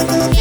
Thank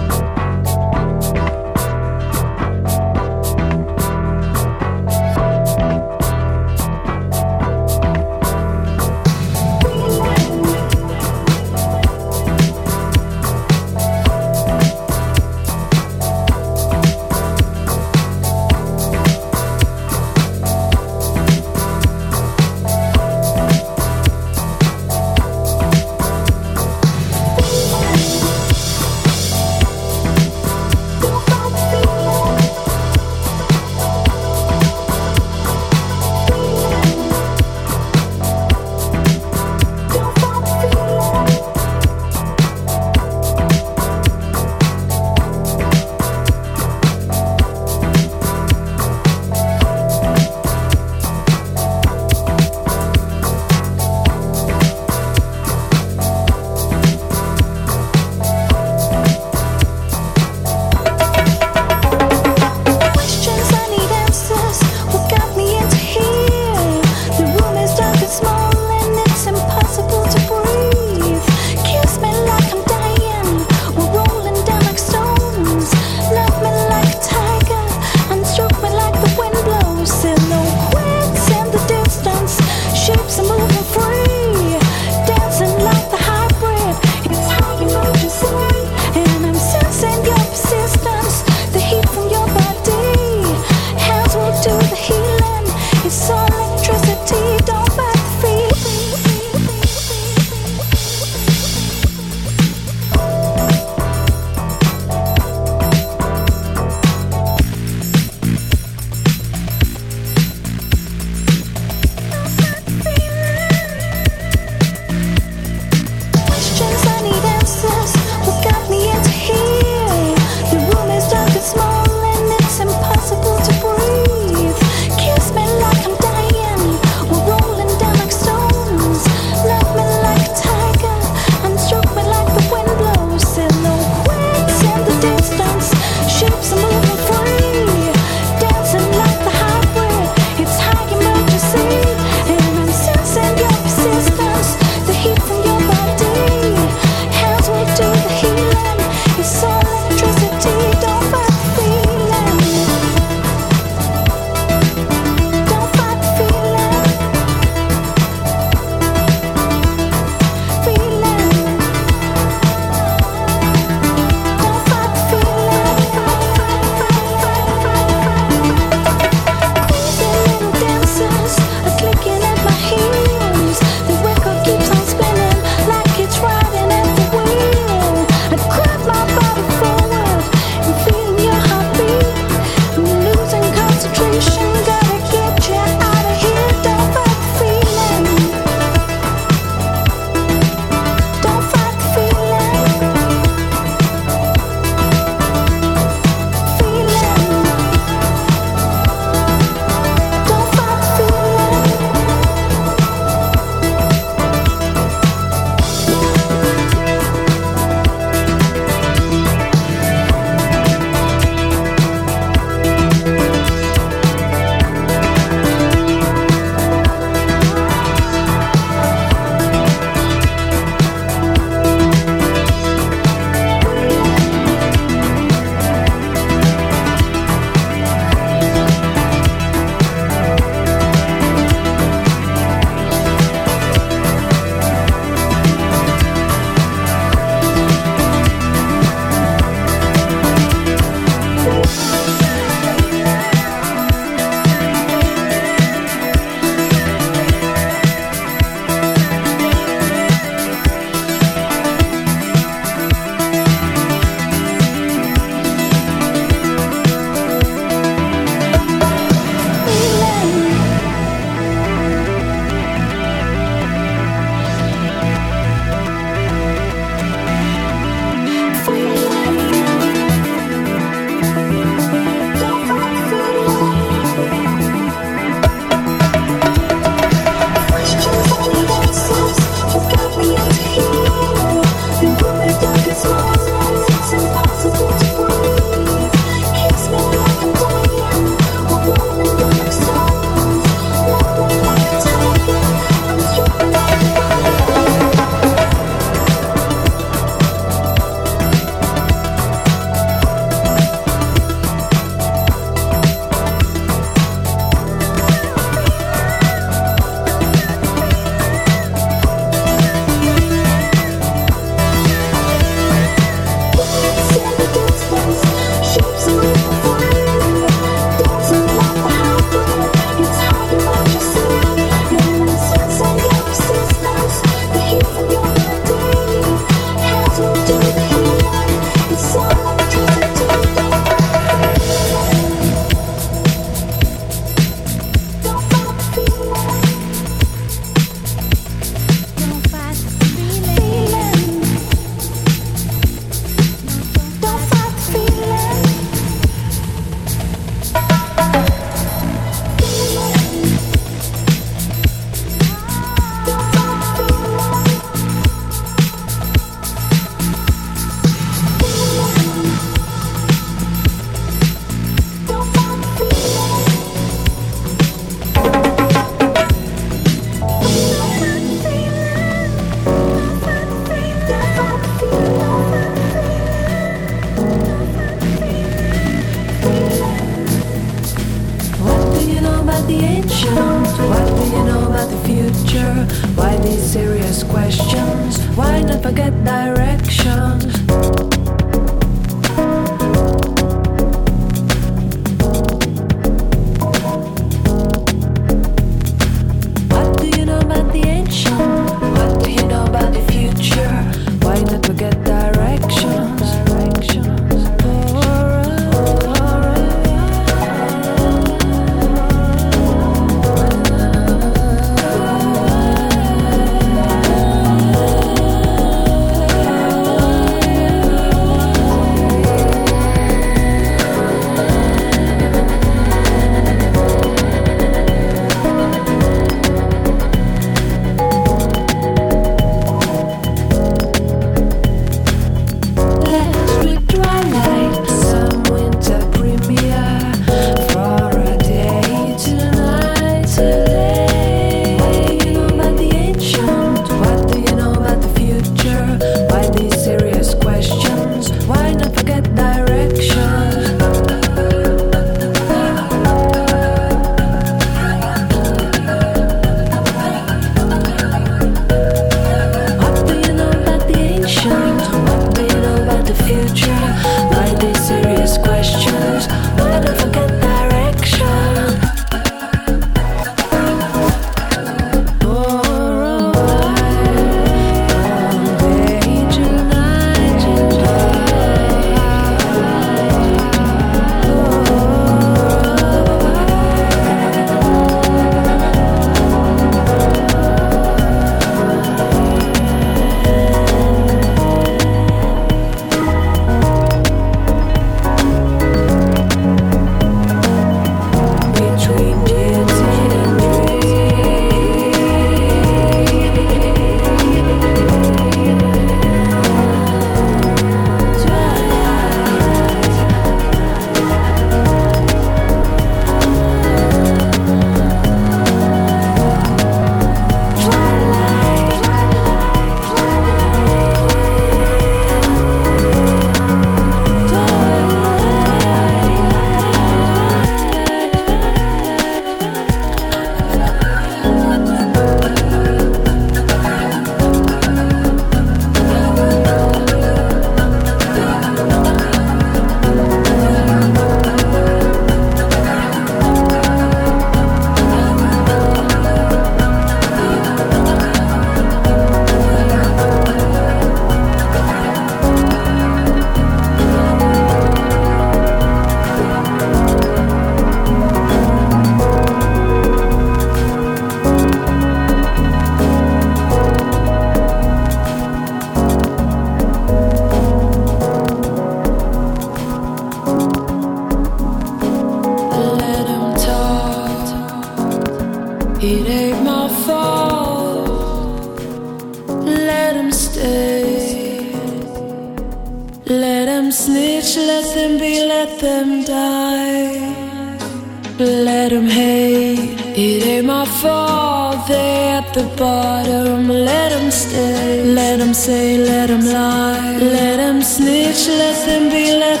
Let hate. It ain't my fault They at the bottom. Let stay. Let say, let lie. Let snitch, let be, let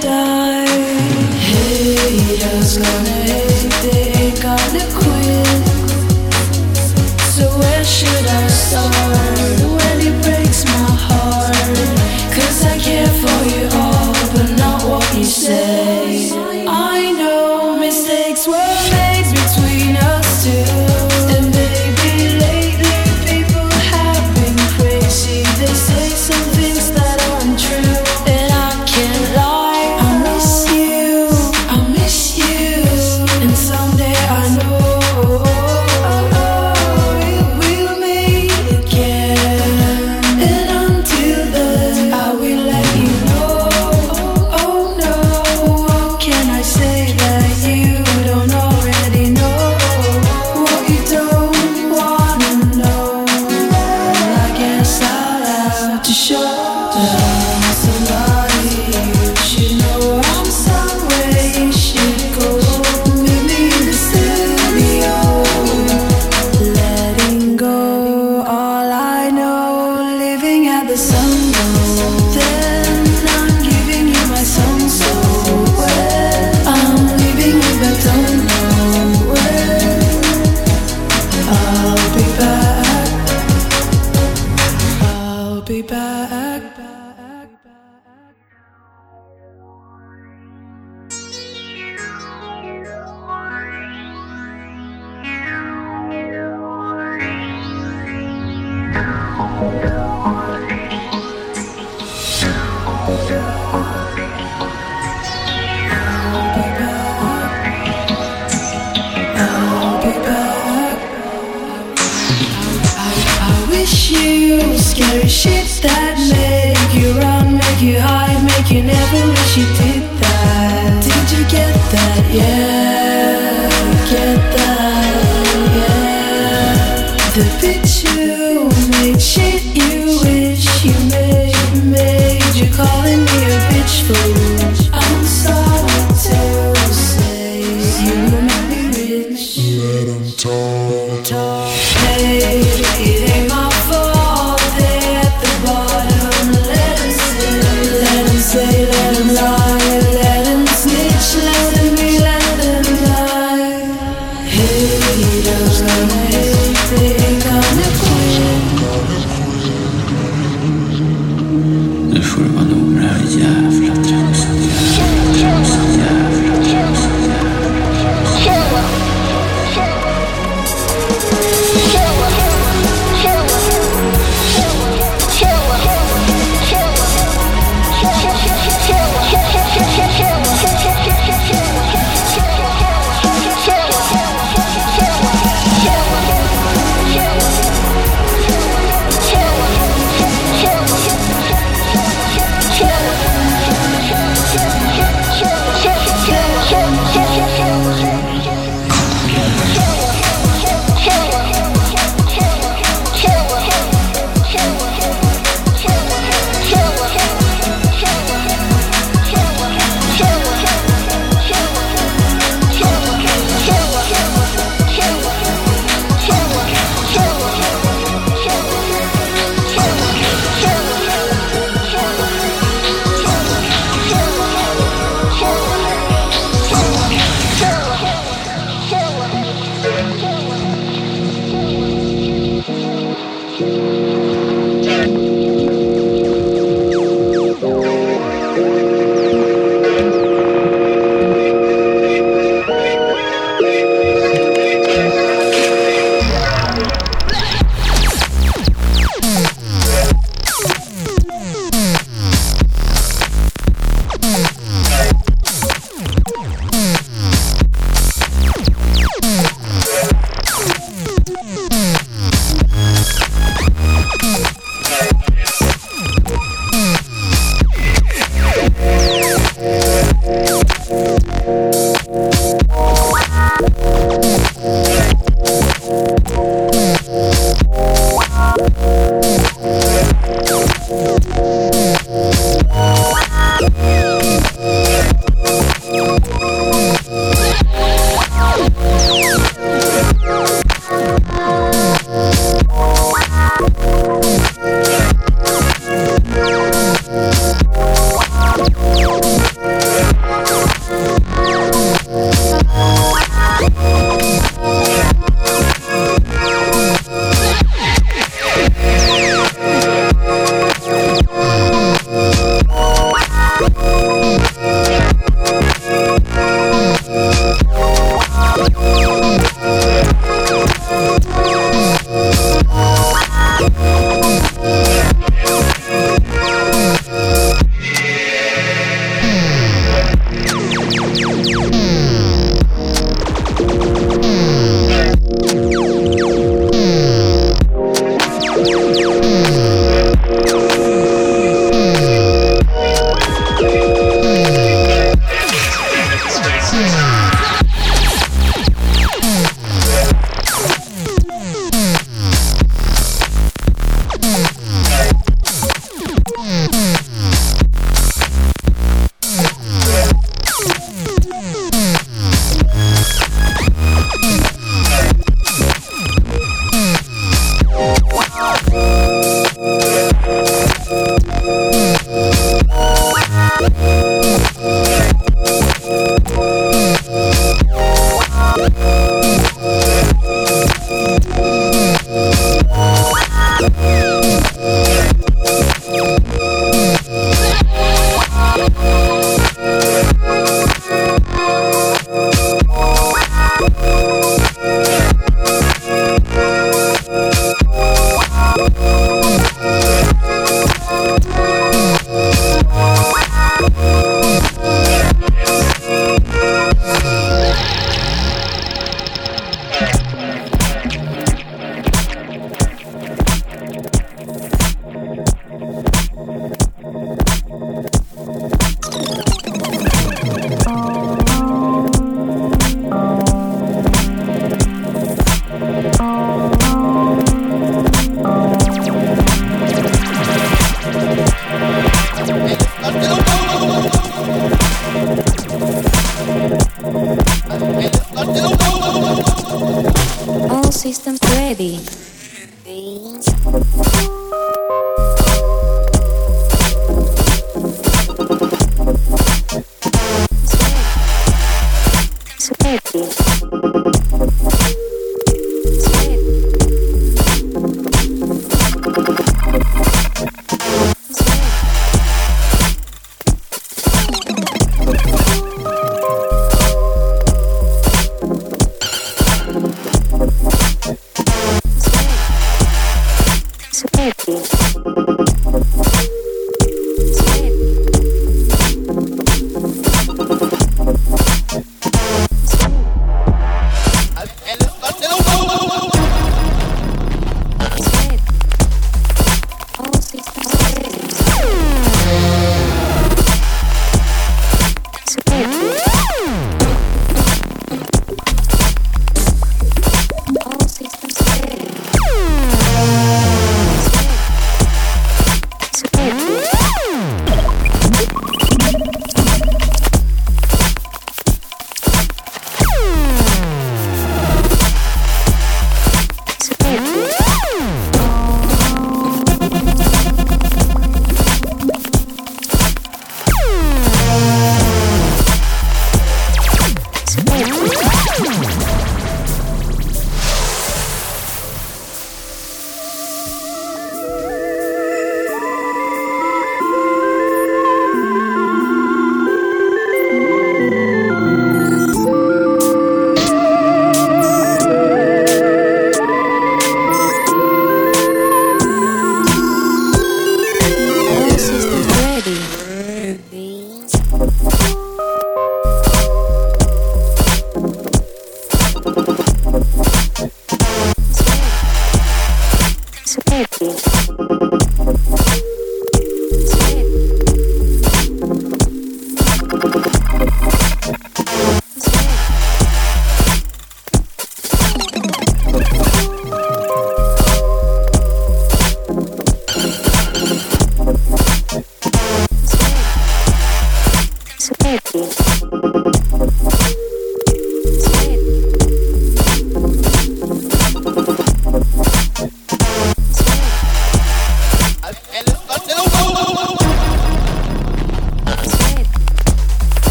die. Haters gonna hate, they ain't gonna quit. So where should I start?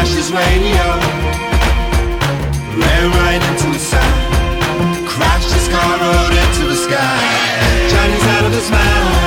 Ashes Radio. Ran right into the sun. Crashed his car, rode into the sky. Johnny's out of his mind.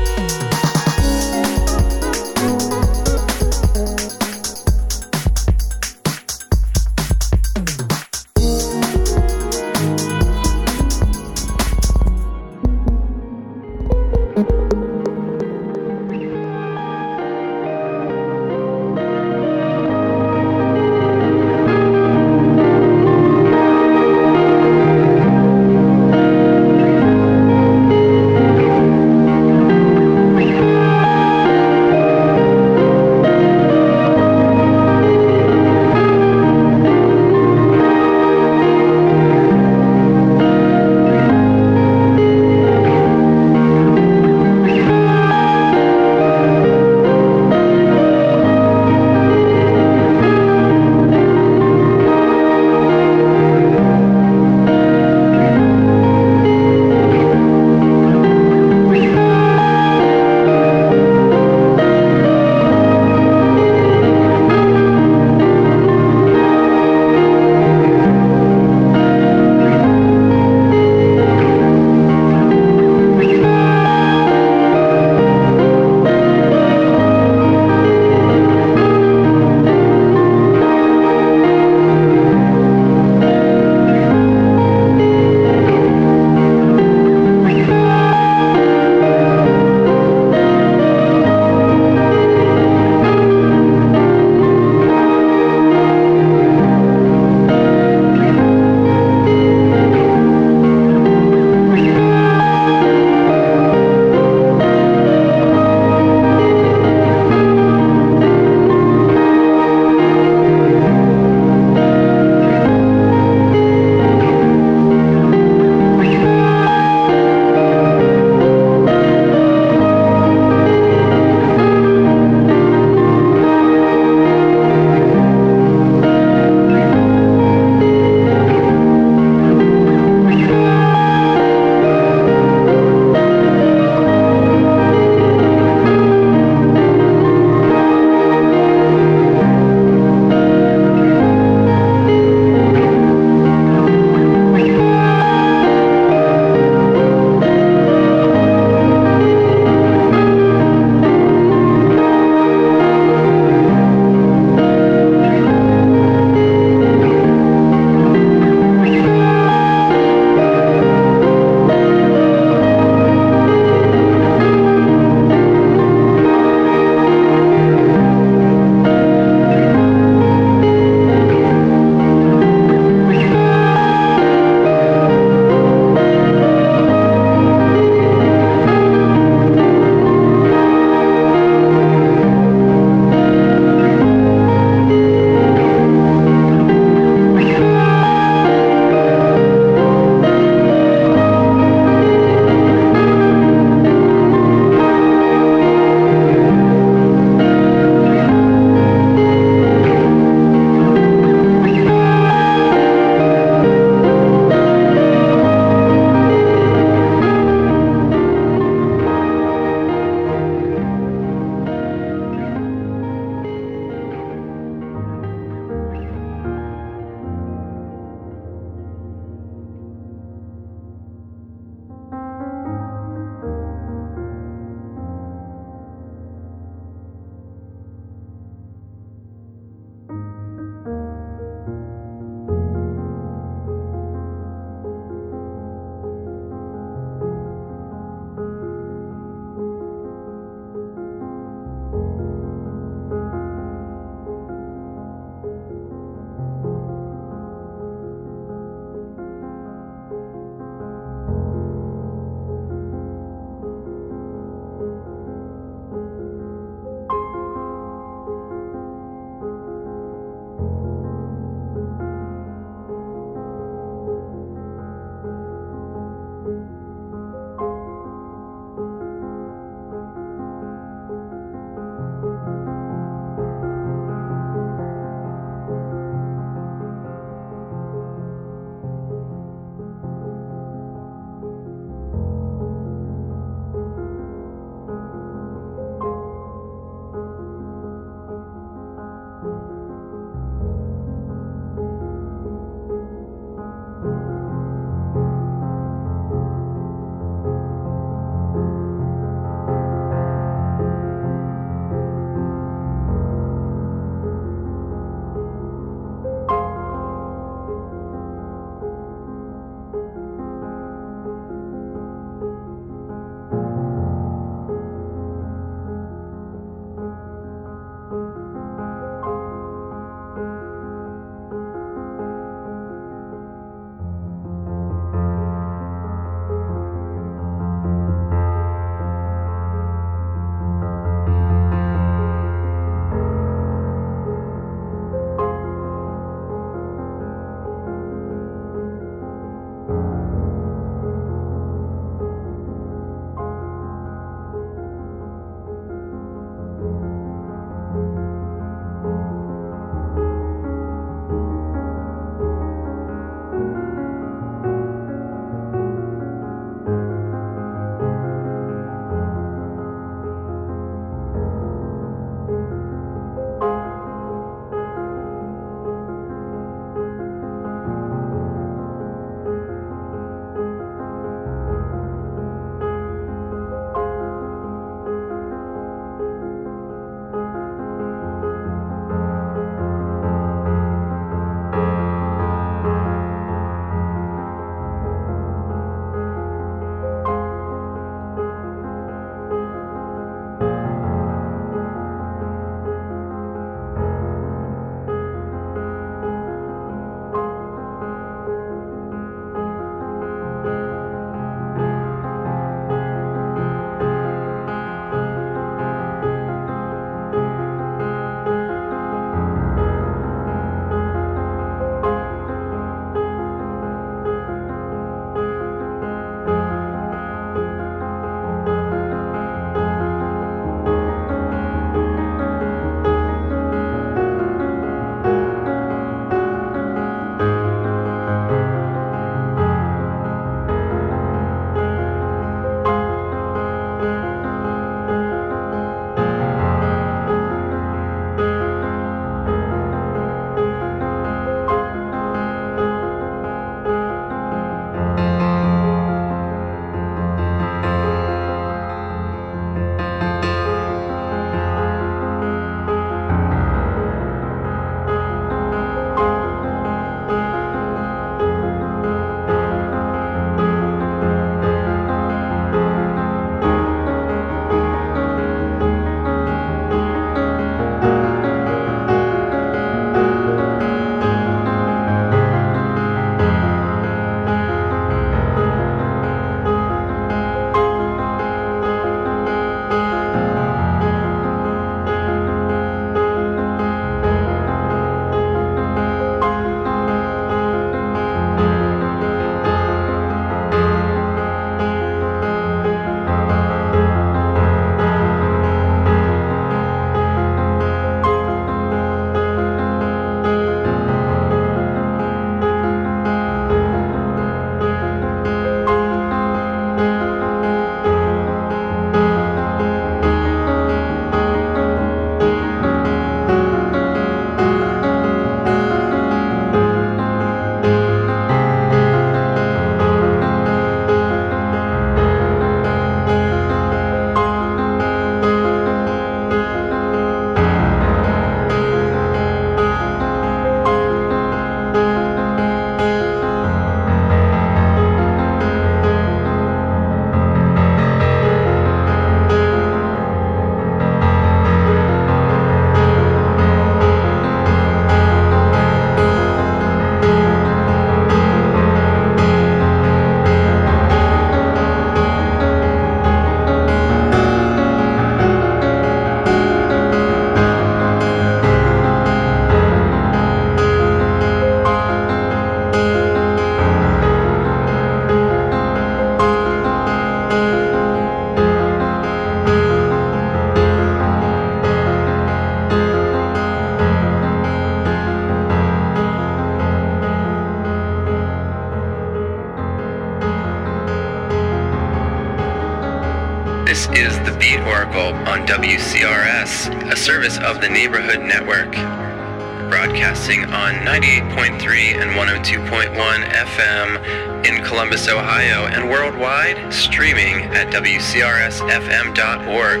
Ohio, and worldwide, streaming at WCRSFM.org.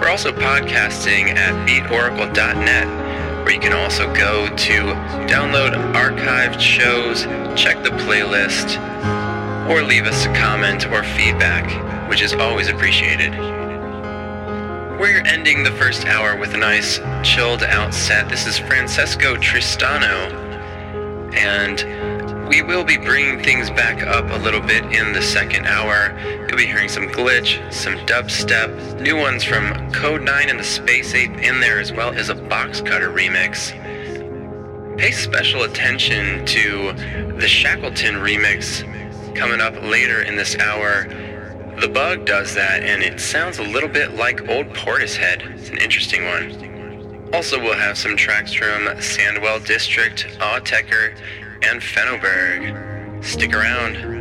We're also podcasting at beatoracle.net, where you can also go to download archived shows, check the playlist, or leave us a comment or feedback, which is always appreciated. We're ending the first hour with a nice chilled out set. This is Francesco Tristano, and we will be bringing things back up a little bit in the second hour. You'll be hearing some glitch, some dubstep, new ones from Kode9 and the Spaceape in there, as well as a Boxcutter remix. Pay special attention to the Shackleton remix coming up later in this hour. The Bug does that, and it sounds a little bit like Old Portishead. It's an interesting one. Also, we'll have some tracks from Sandwell District, Autechre, and Fennoberg. Stick around.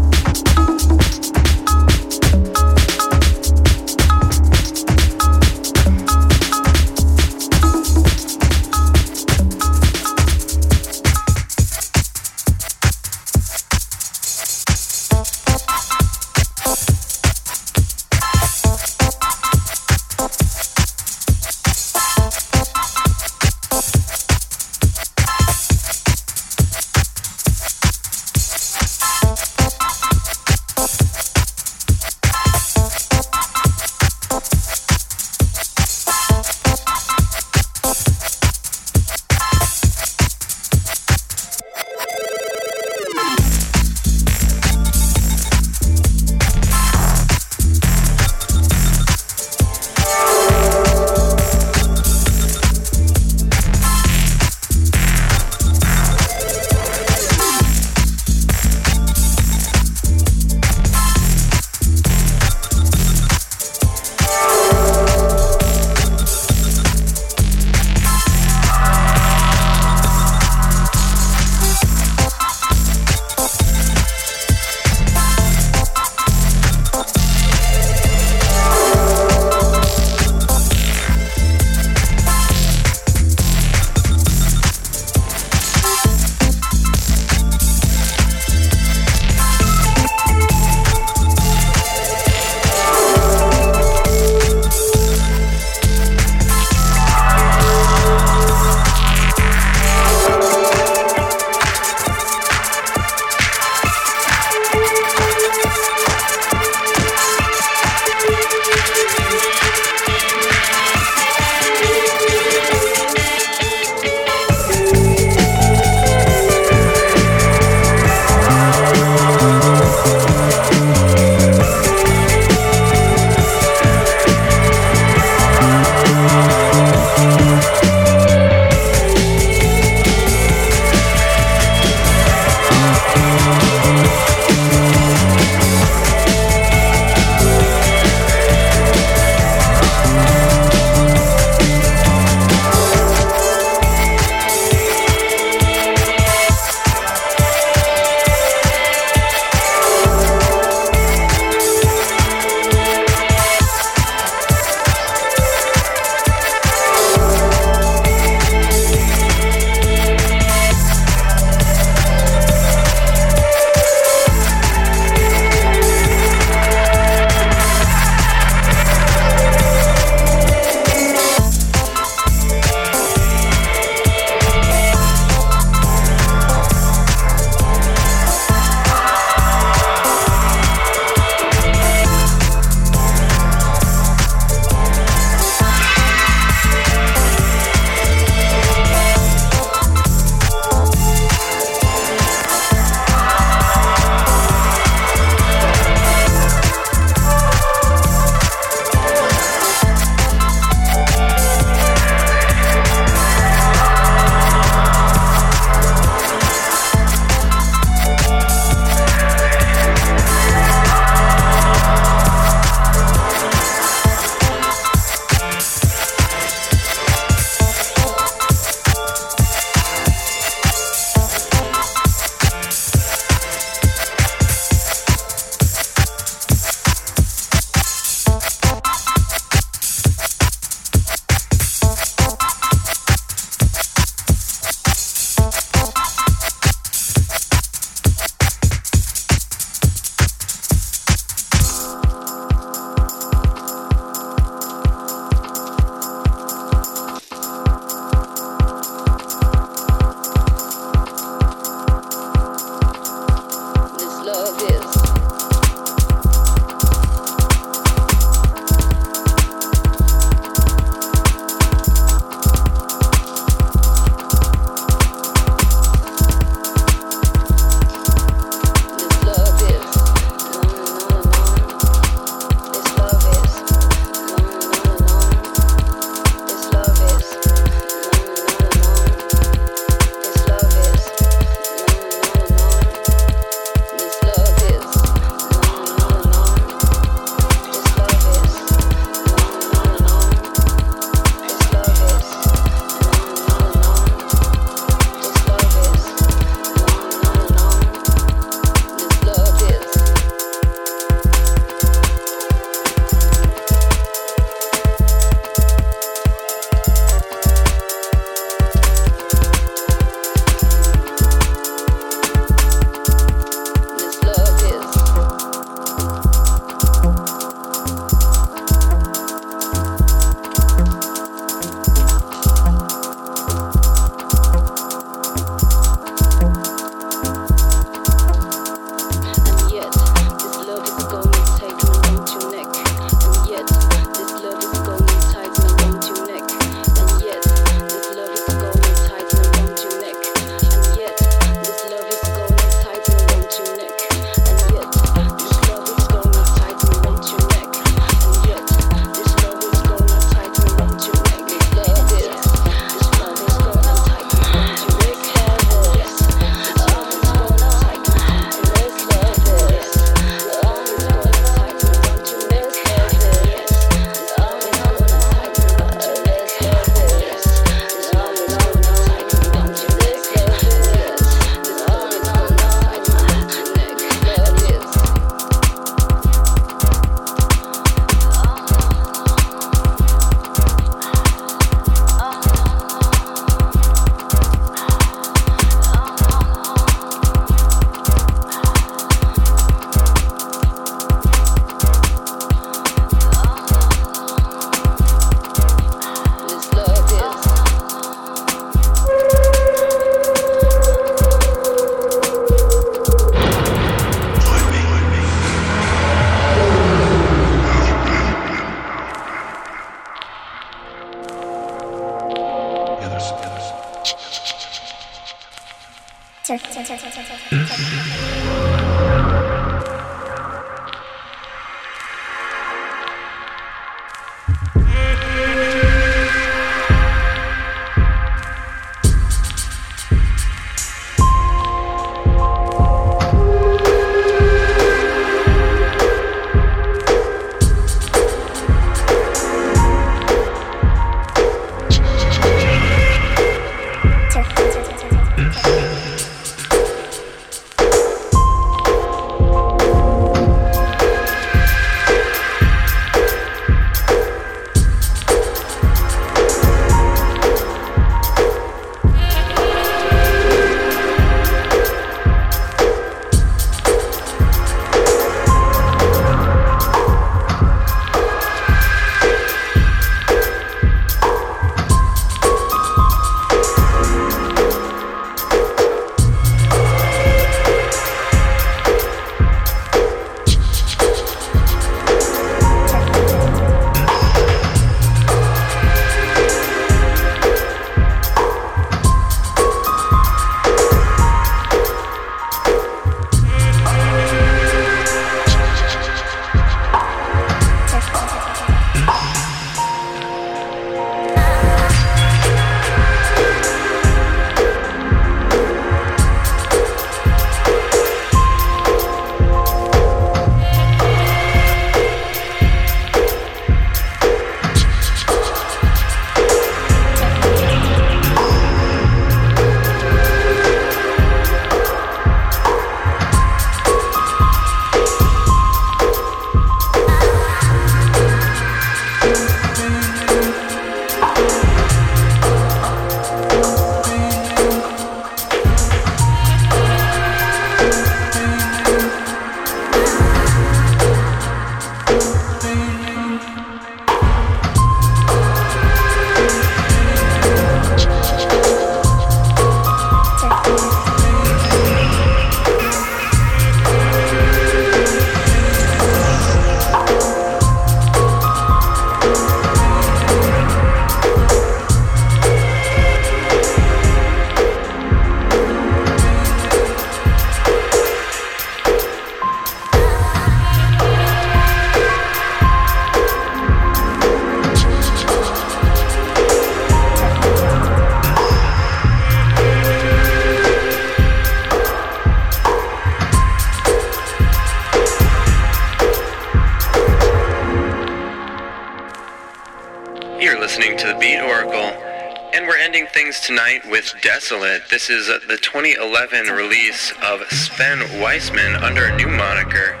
This is the 2011 release of Sven Weisemann under a new moniker.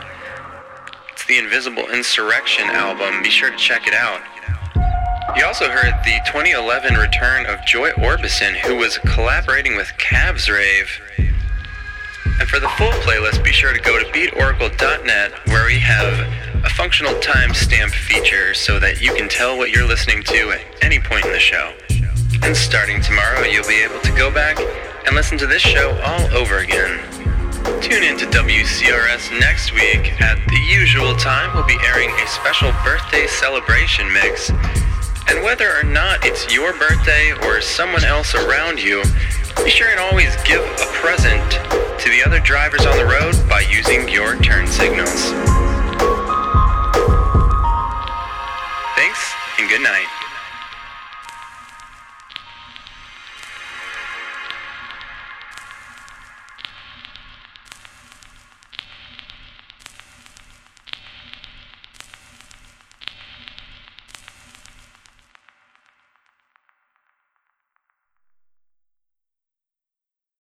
It's the Invisible Insurrection album. Be sure to check it out. You also heard the 2011 return of Joy Orbison, who was collaborating with Cavs Rave. And for the full playlist, be sure to go to beatoracle.net where we have a functional timestamp feature so that you can tell what you're listening to at any point in the show. And starting tomorrow, you'll be able to go back and listen to this show all over again. Tune in to WCRS next week at the usual time. We'll be airing a special birthday celebration mix. And whether or not it's your birthday or someone else around you, be sure and always give a present to the other drivers on the road by using your turn.